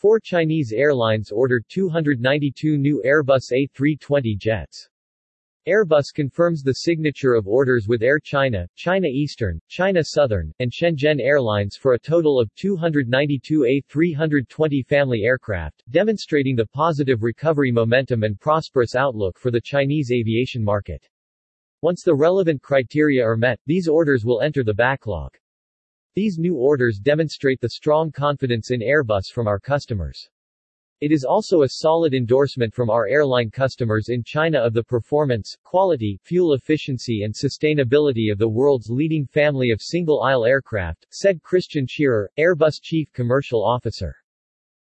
Four Chinese airlines ordered 292 new Airbus A320 jets. Airbus confirms the signature of orders with Air China, China Eastern, China Southern, and Shenzhen Airlines for a total of 292 A320 family aircraft, demonstrating the positive recovery momentum and prosperous outlook for the Chinese aviation market. Once the relevant criteria are met, these orders will enter the backlog. These new orders demonstrate the strong confidence in Airbus from our customers. It is also a solid endorsement from our airline customers in China of the performance, quality, fuel efficiency and sustainability of the world's leading family of single-aisle aircraft, said Christian Scherer, Airbus Chief Commercial Officer.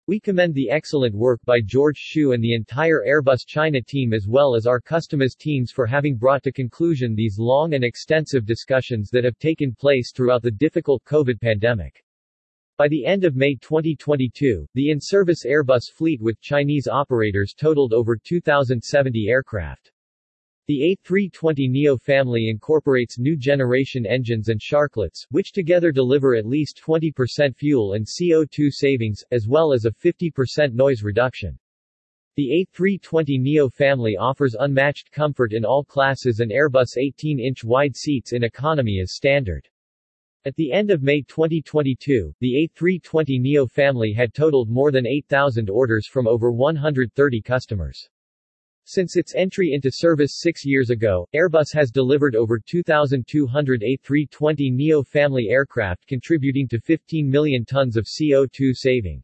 We commend the excellent work by George Xu and the entire Airbus China team as well as our customers teams for having brought to conclusion these long and extensive discussions that have taken place throughout the difficult COVID pandemic. By the end of May 2022, the in-service Airbus fleet with Chinese operators totaled over 2,070 aircraft. The A320neo family incorporates new generation engines and sharklets, which together deliver at least 20% fuel and CO2 savings, as well as a 50% noise reduction. The A320neo family offers unmatched comfort in all classes and Airbus 18-inch wide seats in economy as standard. At the end of May 2022, the A320neo family had totaled more than 8,000 orders from over 130 customers. Since its entry into service six years ago, Airbus has delivered over 2,200 A320neo family aircraft contributing to 15 million tons of CO2 saving.